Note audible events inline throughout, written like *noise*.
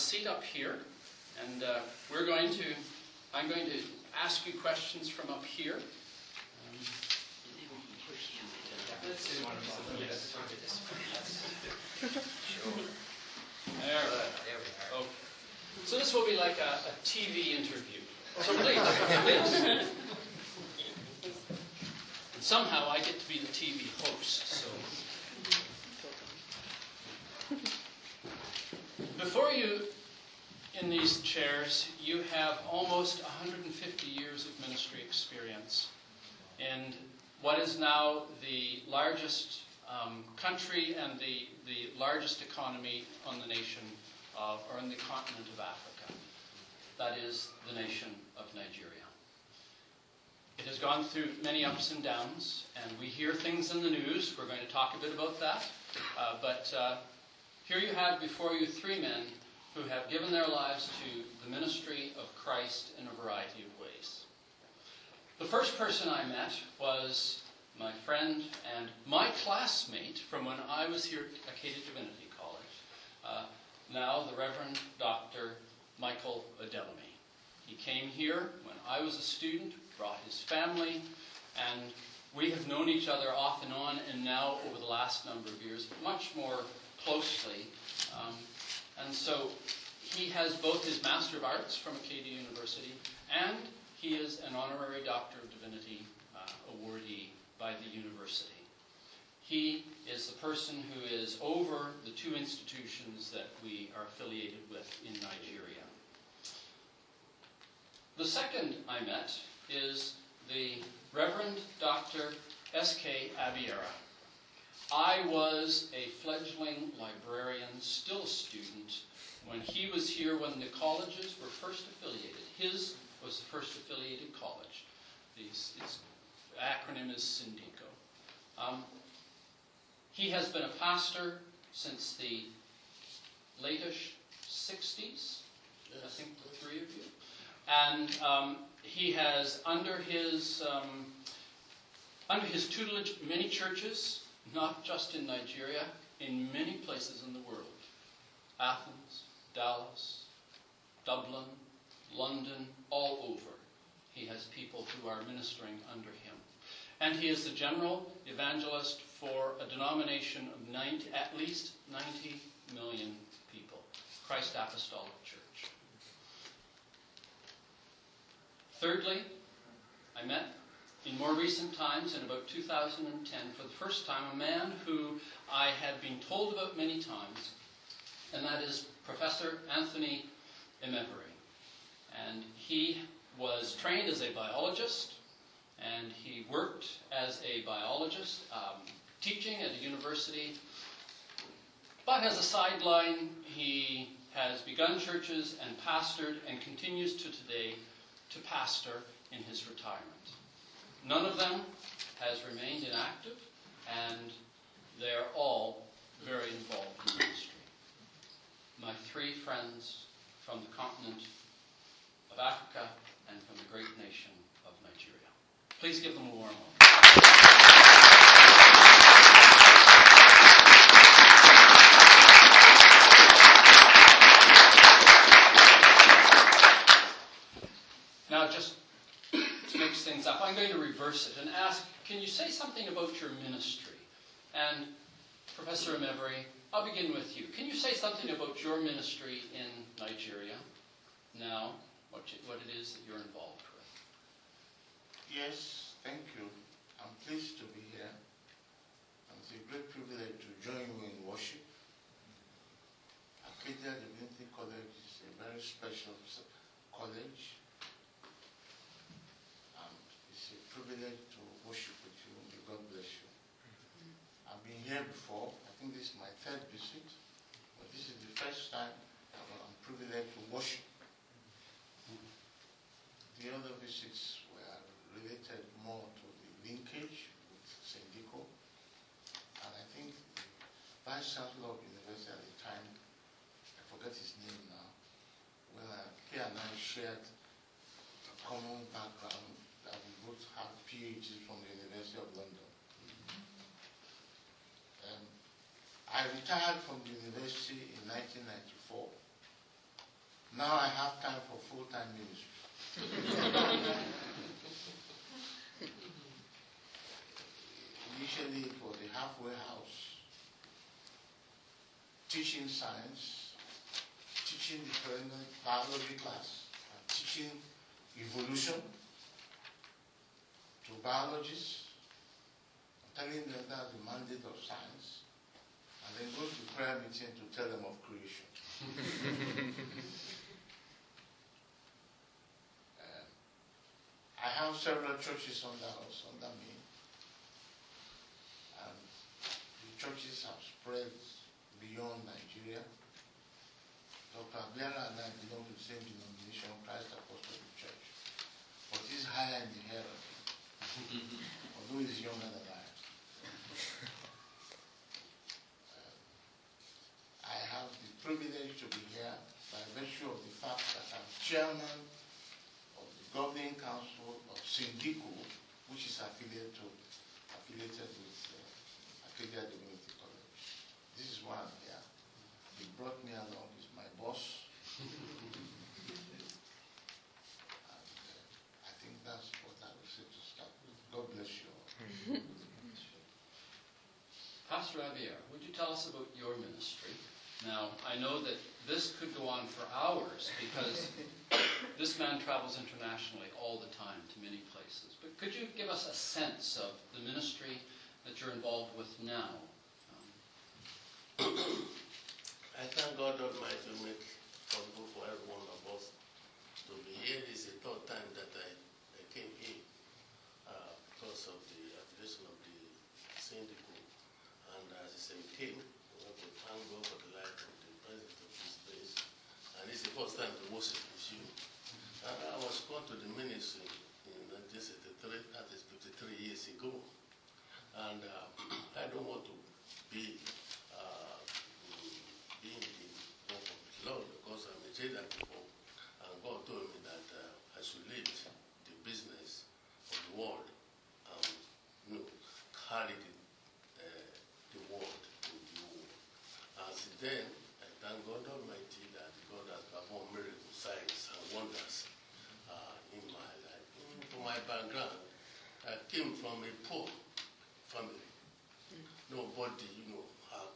seat up here, and uh, we're going to, I'm going to ask you questions from up here. Um, There, oh. So this will be like a, a TV interview. So please, please. *laughs* And somehow I get to be the TV host, so. Before you, in these chairs, you have almost 150 years of ministry experience in what is now the largest um, country and the, the largest economy on the nation of, or in the continent of Africa. That is the nation of Nigeria. It has gone through many ups and downs, and we hear things in the news. We're going to talk a bit about that. Uh, but uh, here you have before you three men who have given their lives to the ministry of Christ in a variety of ways. The first person I met was my friend and my classmate from when I was here at Acadia Divinity College, uh, now the Reverend Dr. Michael Adelamy. He came here when I was a student, brought his family, and we have known each other off and on, and now over the last number of years, much more closely. Um, and so he has both his Master of Arts from Acadia University, and he is an honorary Doctor of Divinity uh, awardee by the university. He is the person who is over the two institutions that we are affiliated with in Nigeria. The second I met is the Reverend Dr. S.K. Abiara. I was a fledgling librarian, still a student, when he was here when the colleges were first affiliated. His was the first affiliated college. His, acronym is Syndico. Um, he has been a pastor since the latest 60s, I think the three of you. And um, he has, under his, um, under his tutelage, many churches, not just in Nigeria, in many places in the world. Athens, Dallas, Dublin, London, all over. He has people who are ministering under him. And he is the general evangelist for a denomination of 90, at least 90 million people, Christ Apostolic Church. Thirdly, I met in more recent times, in about 2010, for the first time, a man who I had been told about many times, and that is Professor Anthony Imevbore. And he was trained as a biologist, and he worked as a biologist, um, teaching at a university. But as a sideline, he has begun churches and pastored and continues to today to pastor in his retirement. None of them has remained inactive, and they are all very involved in ministry. My three friends from the continent of Africa and from the great nation of Nigeria. Please give them a warm welcome. Now, just to mix things up, I'm going to reverse it and ask can you say something about your ministry? And Professor Imevbore, I'll begin with you. Can you say something about your ministry in Nigeria now, what, you, what it is that you're involved with? Yes, thank you. I'm pleased to be here. And it's a great privilege to join you in worship. Acadia Divinity College is a very special college. And it's a privilege to worship with you. May God bless you. Mm-hmm. I've been here before. Think this is my third visit. But this is the first time I'm privileged to worship. The other visits were related more to the linkage with Syndico. And I think the Vice Chancellor of University at the time, I forget his name now, when he and I shared a common background that we both had PhDs from the University of London. Um, I retired from the university in 1994 Now I have time for full-time ministry. *laughs* Initially, it was a halfway house, teaching science, teaching the parental biology class, teaching evolution to biologists, telling them that's the mandate of science, then go to prayer meeting to tell them of creation. Um, *laughs* I have several churches under us, under me, and the churches have spread beyond Nigeria. Dr. Abiara and I belong to the same denomination, Christ Apostolic Church, but he's higher in the hierarchy, *laughs* although he's younger than I. Um, I have the to be here by virtue of the fact that I'm chairman of the governing council of Syndico, which is affiliated to affiliated with uh, Divinity College. This is why I'm here. He brought me along. He's my boss. and uh, I think that's what I will say to start with. God bless you all. *laughs* Pastor Javier, would you tell us about your ministry? Now, I know that this could go on for hours because *laughs* this man travels internationally all the time to many places. But could you give us a sense of the ministry that you're involved with now? Um, I thank God Almighty to make possible for every one of us to be here. It's the third time that I, I came here uh, because of the affiliation of the syndicate. And as I say, came, we want to thank God for the life of the president of this place. And it's the first time to worship with you. And I was called to the ministry in 1963, that is 53 years ago. And uh, *clears throat* I don't want to be uh, being the work of the Lord because I'm a trader before. And God told me that uh, I should lead the business of the world and you know, carry the, uh, the world to the world. As then, I thank God Almighty that God has performed miracles, uh, in my life. For my background, I came from a poor family. Nobody, you know, have,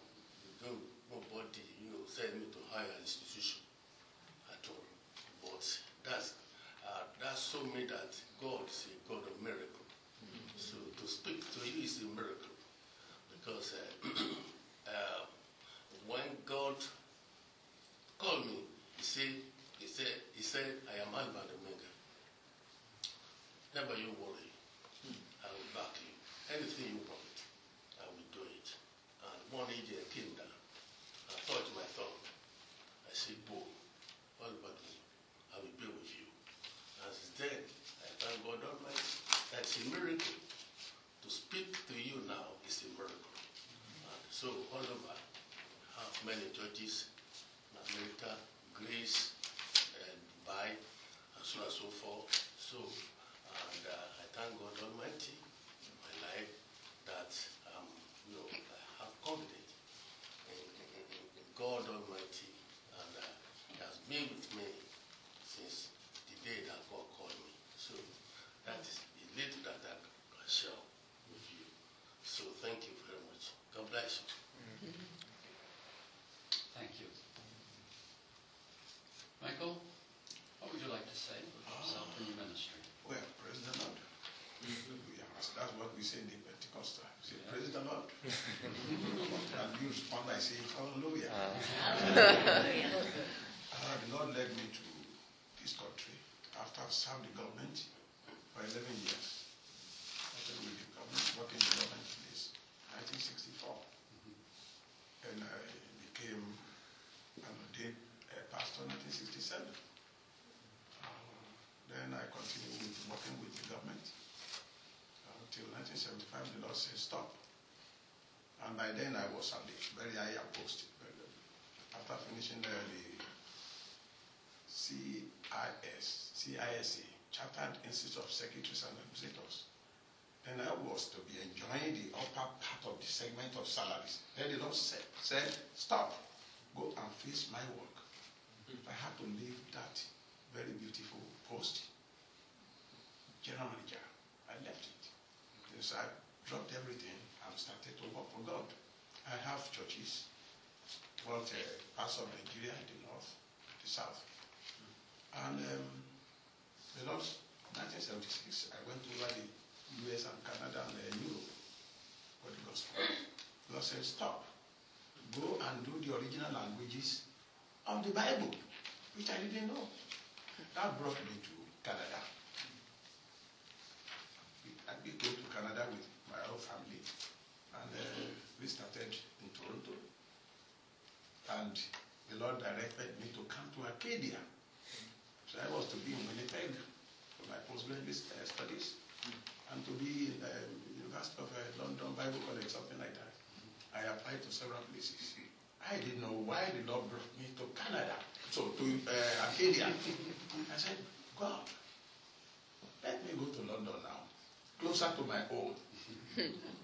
no, nobody, you know, sent me to higher institution at all. But that's uh, that showed me that God is a God of miracle. So to speak to you is a miracle because uh, *clears throat* uh, when God called me, He said, said, I am Alpha and Omega. Never you worry. I will back you. Anything you want, I will do it. And one agent came down. I touched my thumb. I said, Bo, all about me. I will be with you. And it's then, I thank God Almighty. That's a miracle. To speak to you now is a miracle. And so all over, have many churches in America, Greece, and Dubai, and so on and so forth. So, and uh, I thank God Almighty in my life that um, you know, I have confidence in, in, in, God Almighty, and uh, He has been with me since the day that God called me. So that is the little that I can share with you. So thank you very much. God bless you. Thank you. Michael, what would you like to say about yourself and your ministry? Well, praise the Lord. Hallelujah. That's that's what we say in the Pentecostal. We say, Yeah. praise the Lord. and you respond by saying, hallelujah. Uh, the Lord led me to this country after I've served the government for 11 years. I started with the government, working in the government place, 1964. And I became an ordained uh, pastor in 1967. Uh, then I continued with working with the government until 1975. The Lord said stop, and by then I was at the very high post. After finishing the, the CIS, CISA, Chartered Institute of Secretaries and Administrators, then I was to be enjoying the upper part of the segment of salaries. Then the Lord said, said stop, go and face my work. Mm-hmm. I had to leave that very beautiful post, general manager. I left it. Because I dropped everything started to work for God. I have churches, both uh, parts of Nigeria in the north, the south. And um, the Lord, 1976, I went over the US and Canada and uh, Europe for the gospel. God said, stop. Go and do the original languages of the Bible, which I didn't know. That brought me to Canada. I go to Canada with my whole family, we started in Toronto. And the Lord directed me to come to Acadia. So I was to be in Winnipeg for my postgraduate uh, studies, and to be in the University of uh, London Bible College, something like that. I applied to several places. I didn't know why the Lord brought me to Canada, so to uh, Acadia. I said, God, let me go to London now, closer to my home.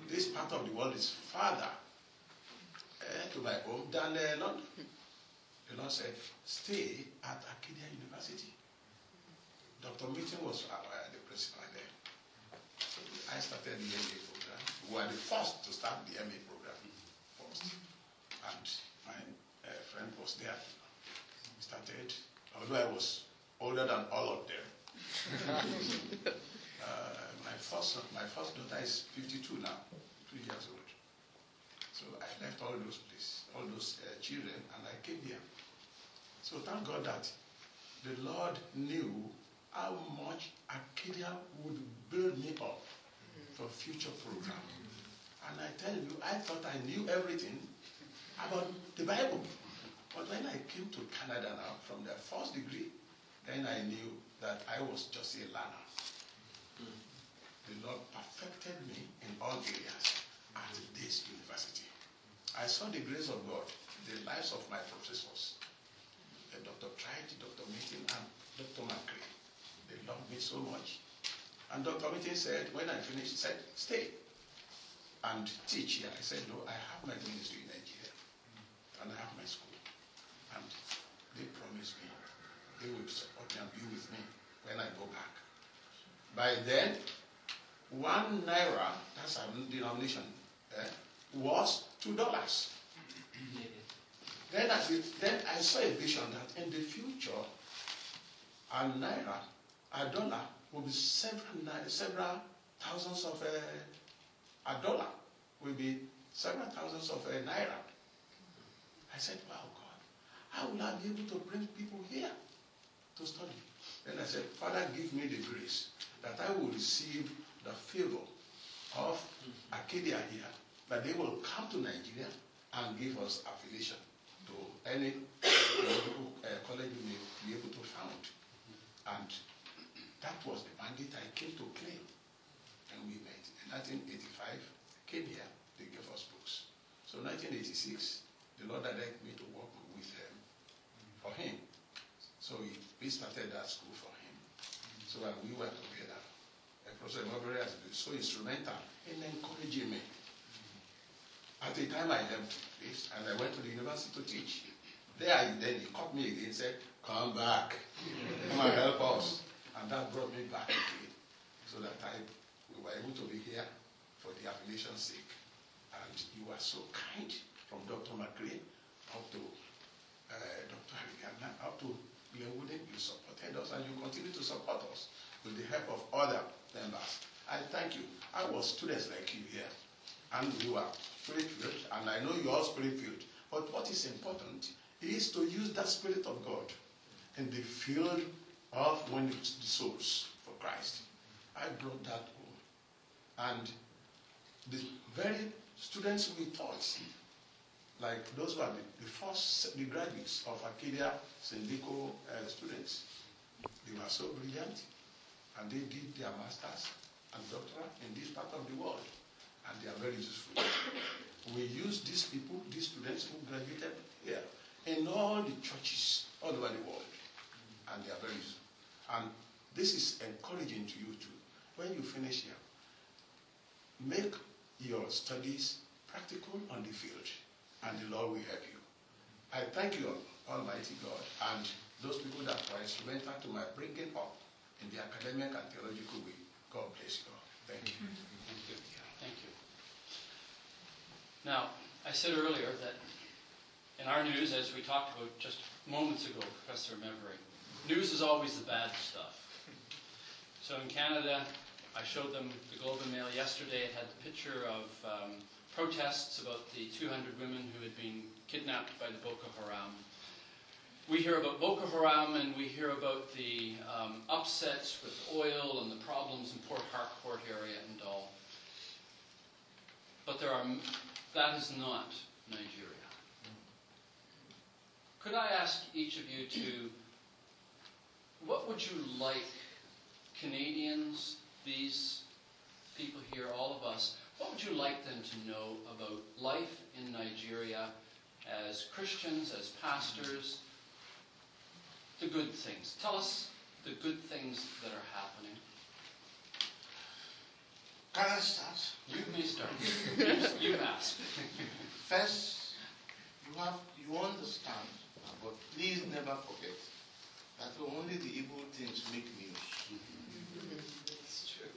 this part of the world is farther uh, to my home than uh, London. The Lord said, stay at Acadia University. Dr. Meeting was uh, the principal there. So I started the MA program. We were the first to start the MA program first. And my uh, friend was there. We started, although I was older than all of them. *laughs* first, my first daughter is 52 now, two years old. So I left all those places, all those uh, children, and I came here. So thank God that the Lord knew how much Acadia would build me up for future program. And I tell you, I thought I knew everything about the Bible. But when I came to Canada now, from the first degree, then I knew that I was just a learner. The Lord perfected me in all areas at this university. I saw the grace of God, the lives of my professors, uh, Dr. Trite, Dr. Meeting, and Dr. McRae. They loved me so much. And Dr. Meeting said, when I finished, said, stay and teach here. I said, no, I have my ministry in Nigeria, and I have my school. And they promised me they will support me and be with me when I go back. By then, one naira, that's our denomination, eh, was two dollars. then, I, then I saw a vision that in the future, a naira, a dollar, will be several, several thousands of uh, a dollar will be several thousands of uh, naira. I said, wow, God, how will I be able to bring people here to study? Then I said, Father, give me the grace that I will receive the favor of Acadia here, that they will come to Nigeria and give us affiliation to any uh, *coughs* college we may be able to found. And that was the mandate I came to claim. And we met. In 1985, came here, they gave us books. So 1986, the Lord directed me to work with him, for him. So we started that school for him. So when we were and Professor Imevbore has been so instrumental in encouraging me. At the time I left this and I went to the university to teach. There then he caught me again and said, Come back. Come and help us. And that brought me back again. So that I we were able to be here for the affiliation's sake. And you were so kind from Dr. McRae up to uh, Dr. Harigana, up to Glenn Wooden. You supported us and you continue to support us with the help of other members. I thank you. I was students like you here. And you are spirit filled, and I know you are spirit filled. But what is important is to use that spirit of God in the field of winning the souls for Christ. I brought that home. And the very students we taught, like those who are the, the first the graduates of Acadia Syndico uh, students, they were so brilliant, and they did their masters and doctorate in this part of the world, and they are very useful. *coughs* We use these people, these students who graduated here, in all the churches all over the world, and they are very useful. And this is encouraging to you too. When you finish here, make your studies practical on the field, and the Lord will help you. I thank you, Almighty God, and those people that were instrumental to my bringing up in the academic and theological way. God bless you all. Thank you. Thank you. Thank you. Now, I said earlier that in our news, as we talked about just moments ago, Professor Imevbore, news is always the bad stuff. So in Canada, I showed them the Globe and Mail yesterday. It had the picture of um, protests about the 200 women who had been kidnapped by the Boko Haram. We hear about Boko Haram and we hear about the um, upsets with oil and the problems in Port Harcourt area and all. But there are, that is not Nigeria. Could I ask each of you to, what would you like Canadians, these people here, all of us, what would you like them to know about life in Nigeria as Christians, as pastors, the good things? Tell us the good things that are happening. Can I start? You may start. you, *laughs* you ask. First, you have you understand, but please never forget that only the evil things make news. It's true.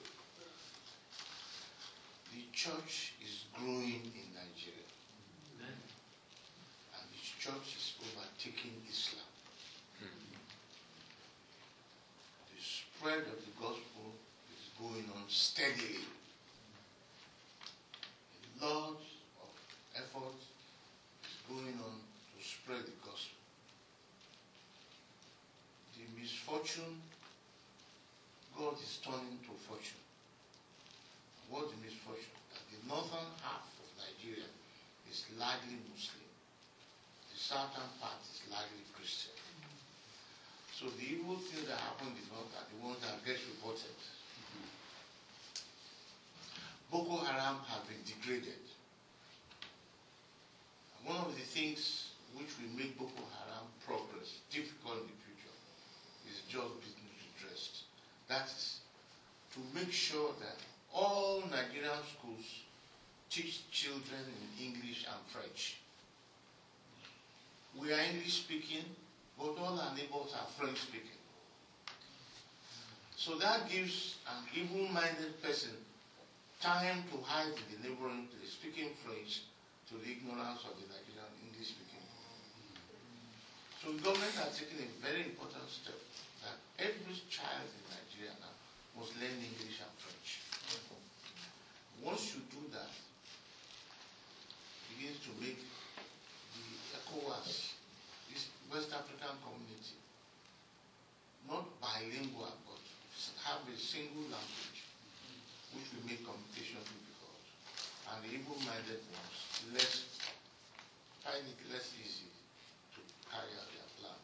The church is growing in Nigeria, and the church is overtaking Islam. Spread of the gospel is going on steadily. A lot of effort is going on to spread the gospel. The misfortune, God is turning to fortune. What the misfortune? That the northern half of Nigeria is largely Muslim. The southern part is largely Christian. So the evil things that happen in the north are the ones that get reported. Boko Haram have been degraded. And one of the things which will make Boko Haram progress difficult in the future is just business redressed. That is to make sure that all Nigerian schools teach children in English and French. We are English speaking, but all our neighbors are French speaking. So that gives an evil-minded person time to hide in the neighboring speaking French to the ignorance of the Nigerian. So government has taken a very important step that every child in Nigeria now must learn English and French. Once you do that, begins to make the ECOWAS, this West African community, not bilingual, but have a single language which will make communication difficult. And the evil-minded ones less find it less easy to carry out their plan.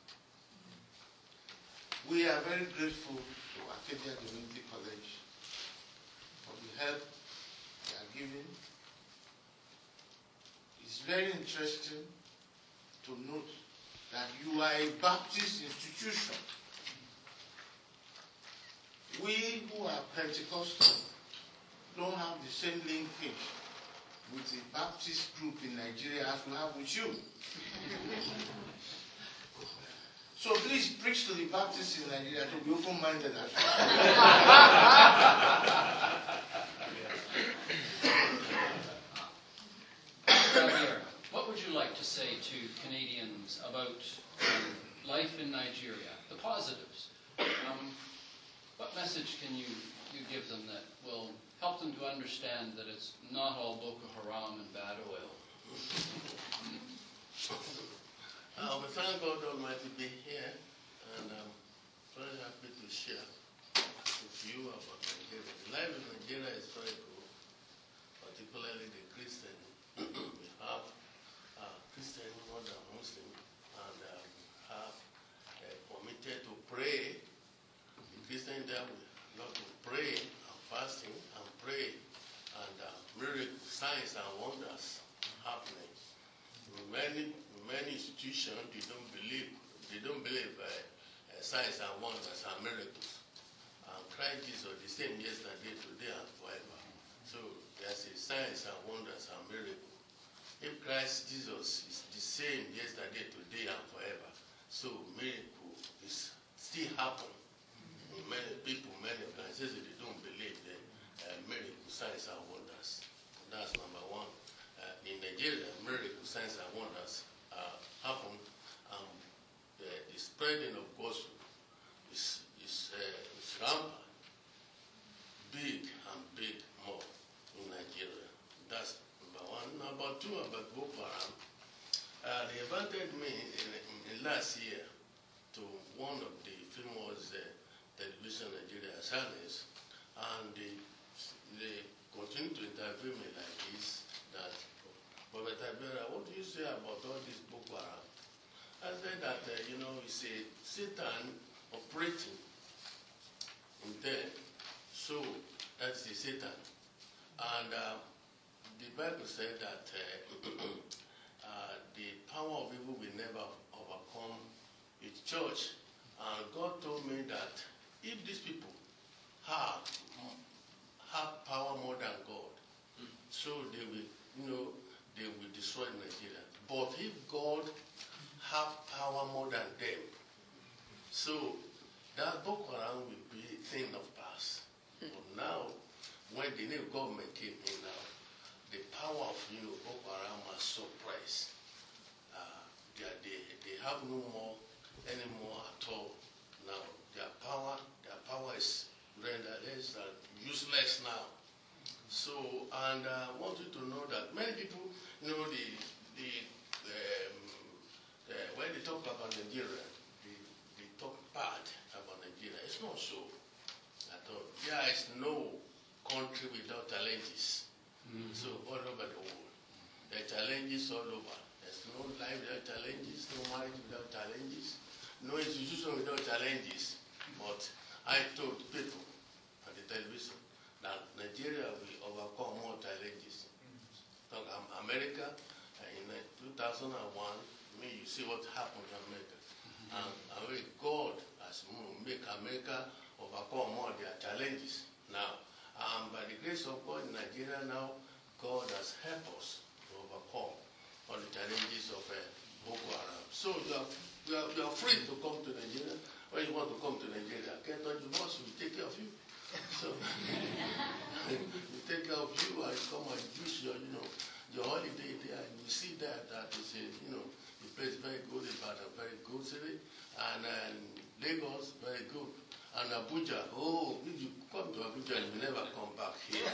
We are very grateful to Acadia Community College for the help they are giving. It's very interesting to note that you are a Baptist institution. We who are Pentecostal don't have the same linkage with the Baptist group in Nigeria as we have with you. *laughs* So please preach to the Baptists in Nigeria to be well. Javier, what would you like to say to Canadians about um, life in Nigeria, the positives? Um, what message can you, you give them that will help them to understand that it's not all Boko Haram and bad oil? Uh, we thank God Almighty be here, and I'm very happy to share with you about Nigeria. The life in Nigeria is very good, particularly the Christian. *clears throat* we have uh, Christian more than Muslim, and we have uh, committed to pray. The Christian there we love to pray and fasting and pray, and uh, miracles, signs and wonders happening. In many many institutions they don't believe they don't believe uh, uh, and wonders and miracles. And Christ Jesus is the same yesterday, today, and forever. So there's a signs and wonders and miracles. If Christ Jesus is the same yesterday, today, and forever. So miracle is still happen. Many people, many organizations, they don't believe that uh, miracle signs and wonders. That's number one. Uh, in Nigeria, miracle signs and wonders Um, the, the spreading of gospel is is, uh, is rampant, big and big more in Nigeria. That's number one. Number two, about Boko Haram. Uh, they invited me in, in, in last year to one of the famous uh, television Nigeria channels, and they, they continue to interview me like this, that, Abiara, what do you say about all Haram? I said that, uh, you know, it's a Satan operating in them. So, that's the Satan. And uh, the Bible said that uh, *clears throat* uh, the power of evil will never overcome its church. And God told me that if these people have have power more than God, so they will, you know, they will destroy Nigeria. But if God have power more than them, so that Boko Haram will be a thing of past. But now, when the new government came in now, the power of you know Boko Haram has suppressed. Uh, they, are- they, they have no more anymore at all. Now their power their power is rendered less and useless now. So and uh, I want you to know that many people know the the um, uh, when they talk about Nigeria, they, they talk bad about Nigeria. It's not so at all. There is no country without challenges. So all over the world, there are challenges all over. There's no life without challenges, no marriage without challenges, no institution without challenges. But I told people on the television that Nigeria will overcome more challenges. Talk Am- America uh, in uh, 2001, I mean, you see what happened to America. And I mean, God has mo- make America overcome more their challenges now. And by the grace of God in Nigeria now, God has helped us to overcome all the challenges of uh, Boko Haram. So you are, you, are, you are free to come to Nigeria. When you want to come to Nigeria, get on the bus, we take care of you. So *laughs* we take care of you and come and use your, you know, your holiday there. And you see that that is, a, you know, the place very good, Ibadan very good city, and uh, Lagos very good. And Abuja, oh, if you come to Abuja, you never come back here.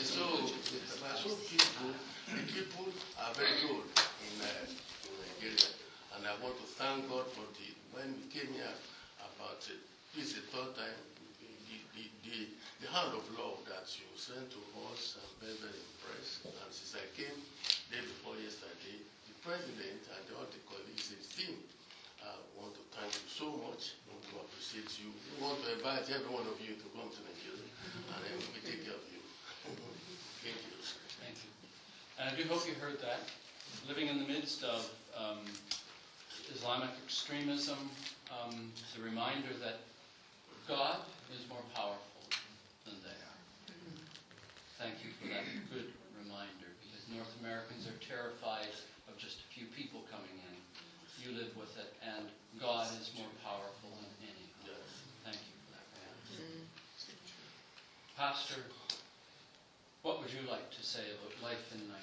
so, so people, the people are very good in, uh, in Nigeria. And I want to thank God for the, when we came here about uh, this is the third time, the, the, the, the hand of love that you sent to us, I'm very, very impressed. And since I came day before yesterday, the president and all the colleagues, his team, uh, want to thank you so much. want to appreciate you. We want to invite every one of you to come to Nigeria, and then we take care of you. *laughs* Thank you. Thank you. And I do hope you heard that. Living in the midst of um, Islamic extremism, um, the reminder that God is more powerful than they are. Thank you for that good reminder, because North Americans are terrified of just a few people coming in. You live with it, and God is more powerful than any. Yes. Thank you for that reminder. Pastor, what would you like to say about life in Nigeria?